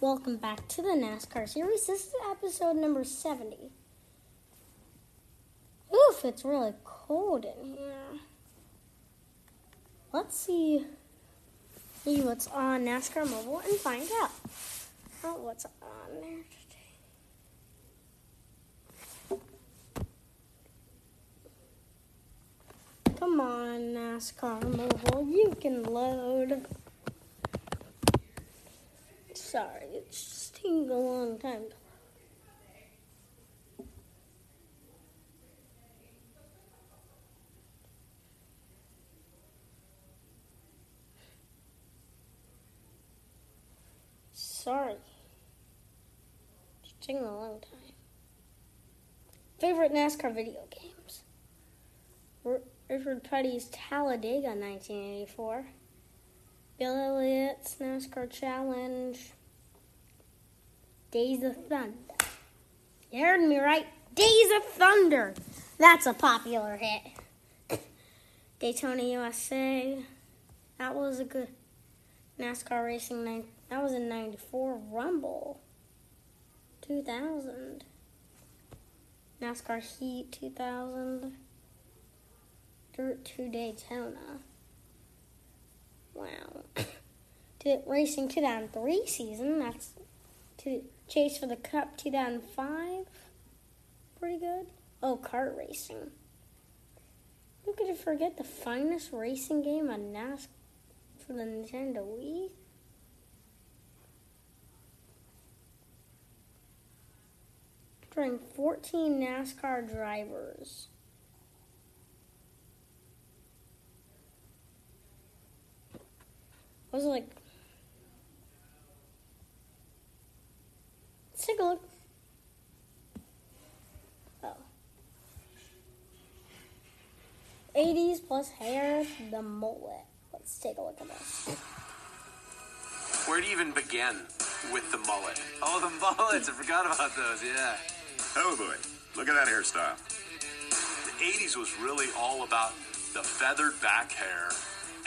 Welcome back to the NASCAR series. This is episode number 70. Oof, it's really cold in here. Let's see, see what's on NASCAR Mobile and find out oh, what's on there today. Come on, NASCAR Mobile, you can load. Sorry, it's just taking a long time. Sorry. It's taking a long time. Favorite NASCAR video games? Richard Petty's Talladega 1984. Bill Elliott's NASCAR Challenge. Days of Thunder. You heard me right. Days of Thunder. That's a popular hit. Daytona USA. That was a good NASCAR racing night. That was in 94 Rumble. 2000. NASCAR Heat 2000. Dirt 2 Daytona. Wow. Racing to Racing 2003 season. That's to Chase for the Cup 2005. Pretty good. Oh, kart racing. Who could forget the finest racing game on NASCAR for the Nintendo Wii? Drawing 14 NASCAR drivers. Was it like take a look. Oh. 80s plus hair, the mullet. Let's take a look at this. Where do you even begin with the mullet? Oh, the mullets. I forgot about those, yeah. Oh boy, look at that hairstyle. The 80s was really all about the feathered back hair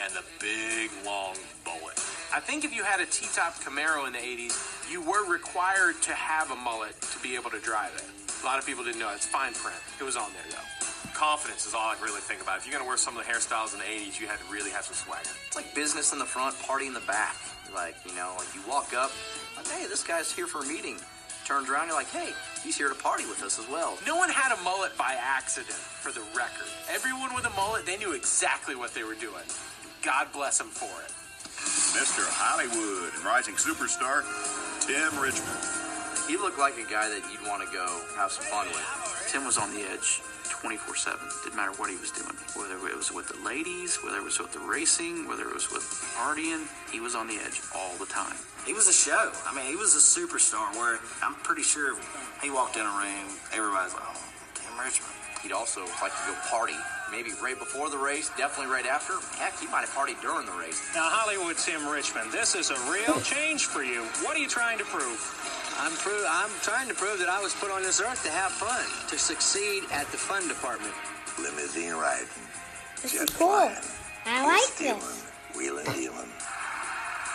and the big long mullet. I think if you had a T-top Camaro in the 80s, you were required to have a mullet to be able to drive it. A lot of people didn't know. It's fine print. It was on there though. Confidence is all I really think about. If you're gonna wear some of the hairstyles in the 80s, you had to really have some swagger. It's like business in the front, party in the back. Like, you know, like you walk up, like, hey, this guy's here for a meeting. Turns around, you're like, hey, he's here to party with us as well. No one had a mullet by accident, for the record. Everyone with a mullet, they knew exactly what they were doing. God bless them for it. Mr. Hollywood and rising superstar, Tim Richmond. He looked like a guy that you'd want to go have some fun with. Tim was on the edge 24 7. Didn't matter what he was doing. Whether it was with the ladies, whether it was with the racing, whether it was with partying, he was on the edge all the time. He was a show. I mean, he was a superstar where I'm pretty sure he walked in a room, everybody's like, oh, Tim Richmond. He'd also like to go party. Maybe right before the race, definitely right after. Heck, he might have partied during the race. Now, Hollywood Tim Richmond, this is a real change for you. What are you trying to prove? I'm, pro- I'm trying to prove that I was put on this earth to have fun, to succeed at the fun department. Limousine riding, This jet is cool. flying, I like stealing, this. wheeling, dealing.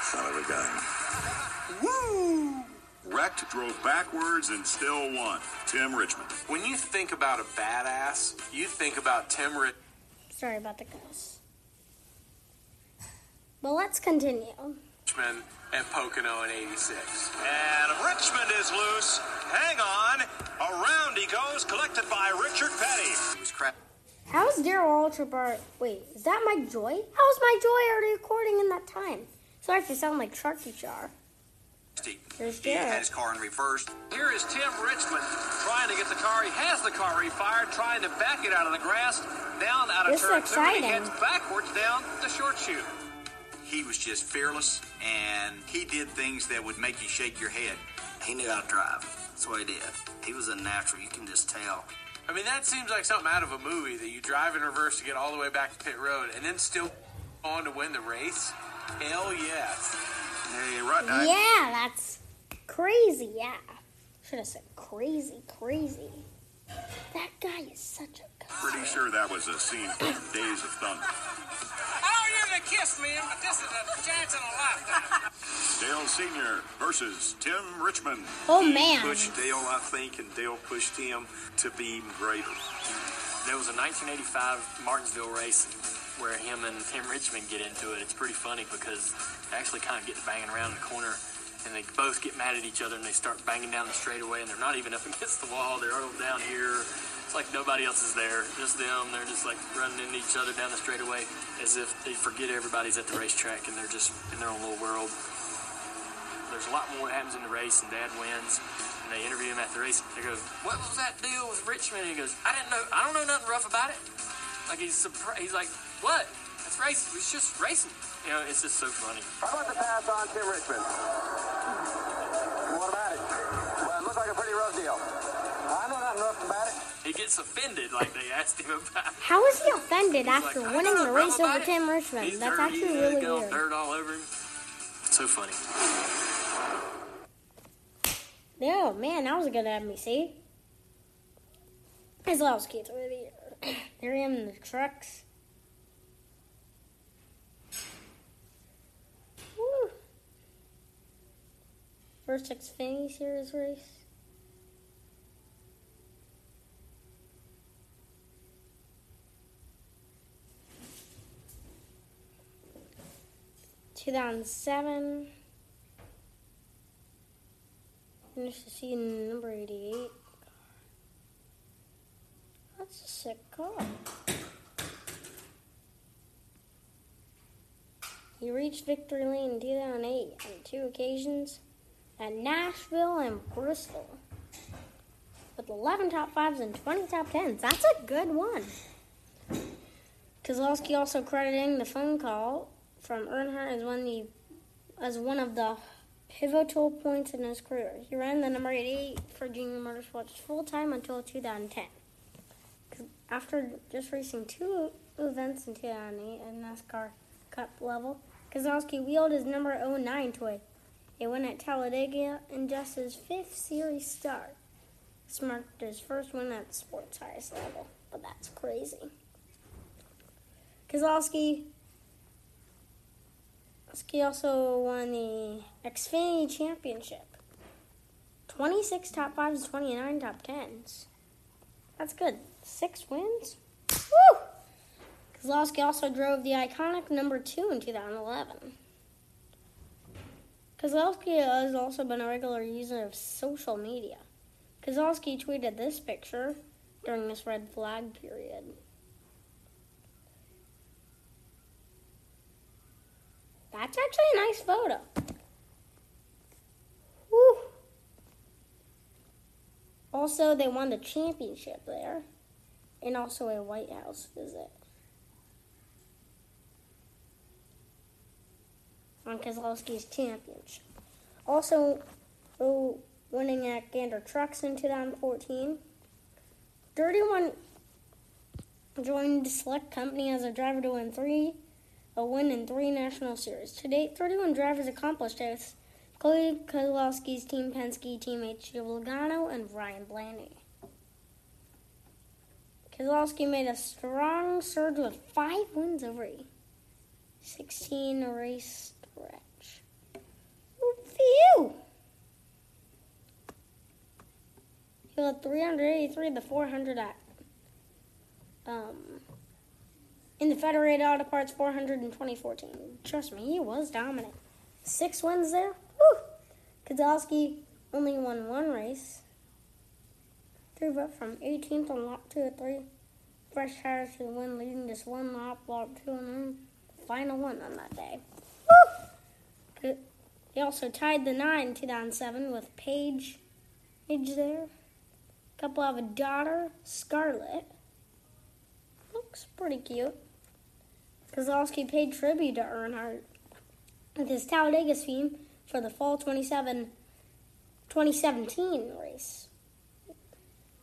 Son of a gun. Woo! Wrecked, drove backwards, and still won. Tim Richmond. When you think about a badass, you think about Tim Richmond. Sorry about the cuss. But let's continue. Richmond and Pocono in 86. And Richmond is loose. Hang on. Around he goes, collected by Richard Petty. He was crap. How's Daryl Ultra Bar? Wait, is that Mike Joy? How's Mike Joy already recording in that time? Sorry if you sound like Trucky Char. There's He had his car in reverse. Here is Tim Richmond trying to get the car. He has the car refired, trying to back it out of the grass, down out of This turn two, and he heads backwards down the short chute. He was just fearless, and he did things that would make you shake your head. He knew how to drive. That's what he did. He was a natural. You can just tell. I mean, that seems like something out of a movie that you drive in reverse to get all the way back to pit road and then still on to win the race. Hell yes. Hey, right now. Yeah, that's crazy. Yeah, should have said crazy, crazy. That guy is such a guy. Pretty sure that was a scene from Days of Thunder. I don't usually kiss men, but this is a chance in a lifetime. Dale Sr. versus Tim Richmond. Oh man. pushed Dale, I think, and Dale pushed him to be even greater. There was a 1985 Martinsville race where him and Tim Richmond get into it. It's pretty funny because they actually kind of get banging around the corner and they both get mad at each other and they start banging down the straightaway and they're not even up against the wall. They're all down here. It's like nobody else is there, just them. They're just like running into each other down the straightaway as if they forget everybody's at the racetrack and they're just in their own little world. There's a lot more that happens in the race and Dad wins. And they interview him at the race. They go, "What was that deal with Richmond?" And he goes, "I didn't know. I don't know nothing rough about it." Like he's surprised. He's like, "What? It's racing. It's just racing." You know, it's just so funny. How about the pass on Tim Richmond? What about it? Well, it looked like a pretty rough deal. I know nothing rough about it. He gets offended, like they asked him about. How is he offended He's after like, winning the race over it." Tim Richmond? He's That's dirty, actually really got all weird. dirt all over him. It's so funny. Oh man, that was a good NBC. His last kids over there. There I am in the trucks. Woo. First Xfinity Series race. Two thousand seven. Finished the season number 88. That's a sick car. He reached victory lane in 2008 on two occasions at Nashville and Bristol. With 11 top fives and 20 top tens. That's a good one. Keselowski also crediting the phone call from Earnhardt as one, the, as one of the pivotal points in his career. He ran the number 88 for Junior Motorsports full time until 2010. After just racing two events in 2008 at NASCAR Cup level, Keselowski wheeled his number 09 toy. It win at Talladega just his fifth series start. This marked his first win at the sport's highest level, but that's crazy. Keselowski Ski also won the Xfinity Championship. 26 top fives, 29 top tens. That's good. Six wins? Woo! Keselowski also drove the iconic number two in 2011. Keselowski has also been a regular user of social media. Keselowski tweeted this picture during this red flag period. That's actually a nice photo. Woo. Also, they won the championship there, and also a White House visit. On championship. Also, winning at Gander Trucks in 2014. 31 joined select company as a driver to win three a win in three national series. To date, 31 drivers accomplished this. Cody Keselowski's team Penske teammates Joe Logano and Ryan Blaney. Keselowski made a strong surge with five wins over 16 race stretch. Phew! He led 383 to 400 at um, in the Federated Auto Parts 400 in 2014. Trust me, he was dominant. Six wins there. Woo! Keselowski only won one race. Drove up from 18th on lap 2 at 3. Fresh tires to win, leading just one lap, lap 2, and then the final one on that day. Woo! He also tied the 9 in 2007 with Paige. Paige there. Couple have a daughter, Scarlett. Looks pretty cute. Keselowski paid tribute to Earnhardt with his Talladega theme for the fall 27, 2017 race.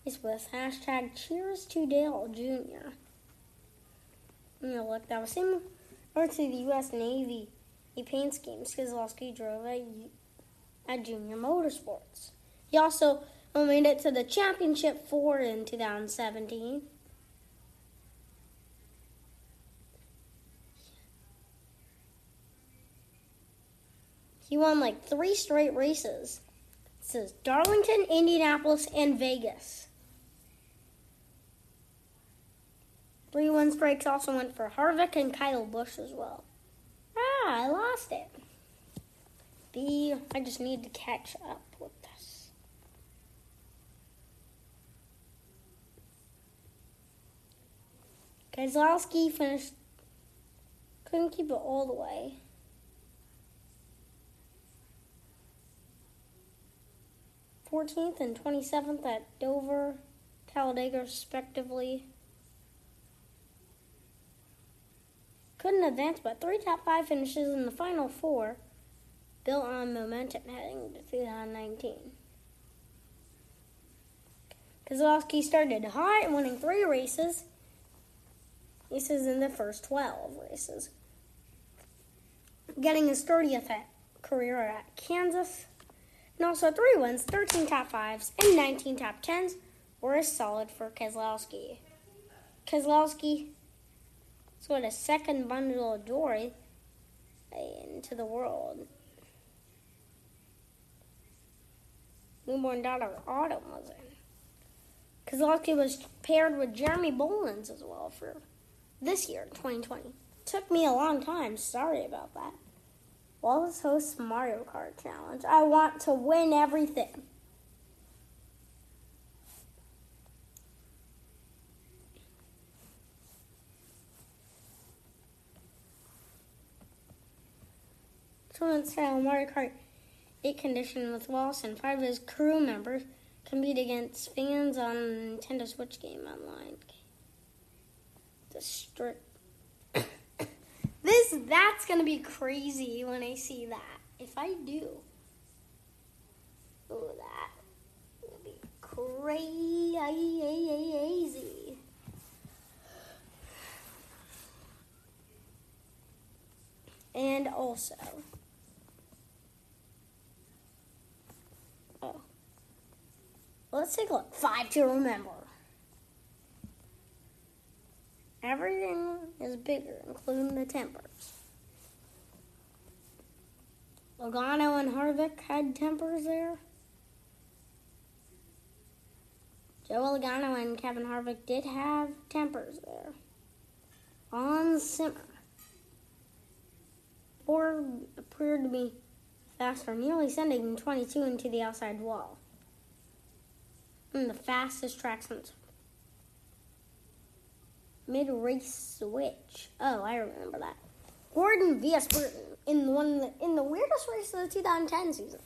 It's with hashtag Cheers to Dale Jr. Know, look, that was him over to the U.S. Navy a paint scheme Keselowski drove at, at Junior Motorsports. He also made it to the championship four in 2017. He won like three straight races. It says Darlington, Indianapolis, and Vegas. Three win streaks also went for Harvick and Kyle Busch as well. I lost it. B, I just need to catch up with this. Keselowski finished, couldn't keep it all the way. Fourteenth and twenty seventh at Dover, Talladega, respectively. Couldn't advance, but three top five finishes in the final four built on momentum heading to 2019. Keselowski started hot, winning three races. Races in the first 12 races. Getting his 30th at career at Kansas. And also three wins, 13 top fives, and 19 top tens were a solid for Keselowski. Keselowski scored a second bundle of joy into the world. Newborn daughter Autumn was in. Keselowski was paired with Jeremy Bullins as well for this year, 2020. Took me a long time. Sorry about that. Wallace hosts Mario Kart Challenge. I want to win everything. Tournament style Mario Kart 8 condition with Wallace and five of his crew members compete against fans on Nintendo Switch game online. The strip. this that's gonna be crazy when I see that. If I do, oh, that will be crazy. And also. Oh. Let's take a look. Five to remember. Everything is bigger, including the tempers. Logano and Harvick had tempers there. Joe Logano and Kevin Harvick did have tempers there. On simmer. Ford appeared to be faster, nearly sending 22 into the outside wall. And the fastest track since mid race switch. Oh, I remember that. Gordon vs. Burton in one the, in the weirdest race of the 2010 season.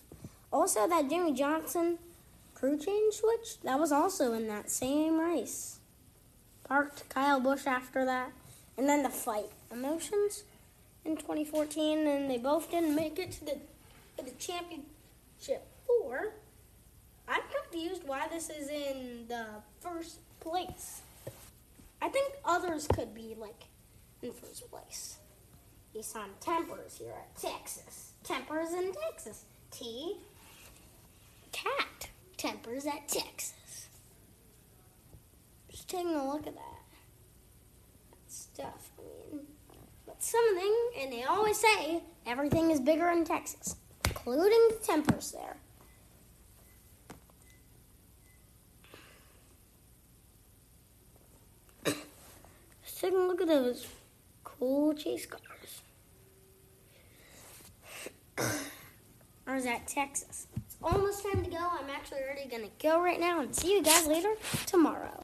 Also, that Jimmie Johnson crew change switch that was also in that same race. Parked Kyle Busch after that, and then the fight emotions in 2014, and they both didn't make it to the to the championship four. I'm confused why this is in the first place. I think others could be like in first place. Nissan Tempers here at Texas. Tempers in Texas. T. Cat Tempers at Texas. Just taking a look at that. that stuff. I mean, but something, and they always say everything is bigger in Texas, including the Tempers there. A look at those cool chase cars. Or is that Texas? It's almost time to go. I'm actually already going to go right now and see you guys later tomorrow.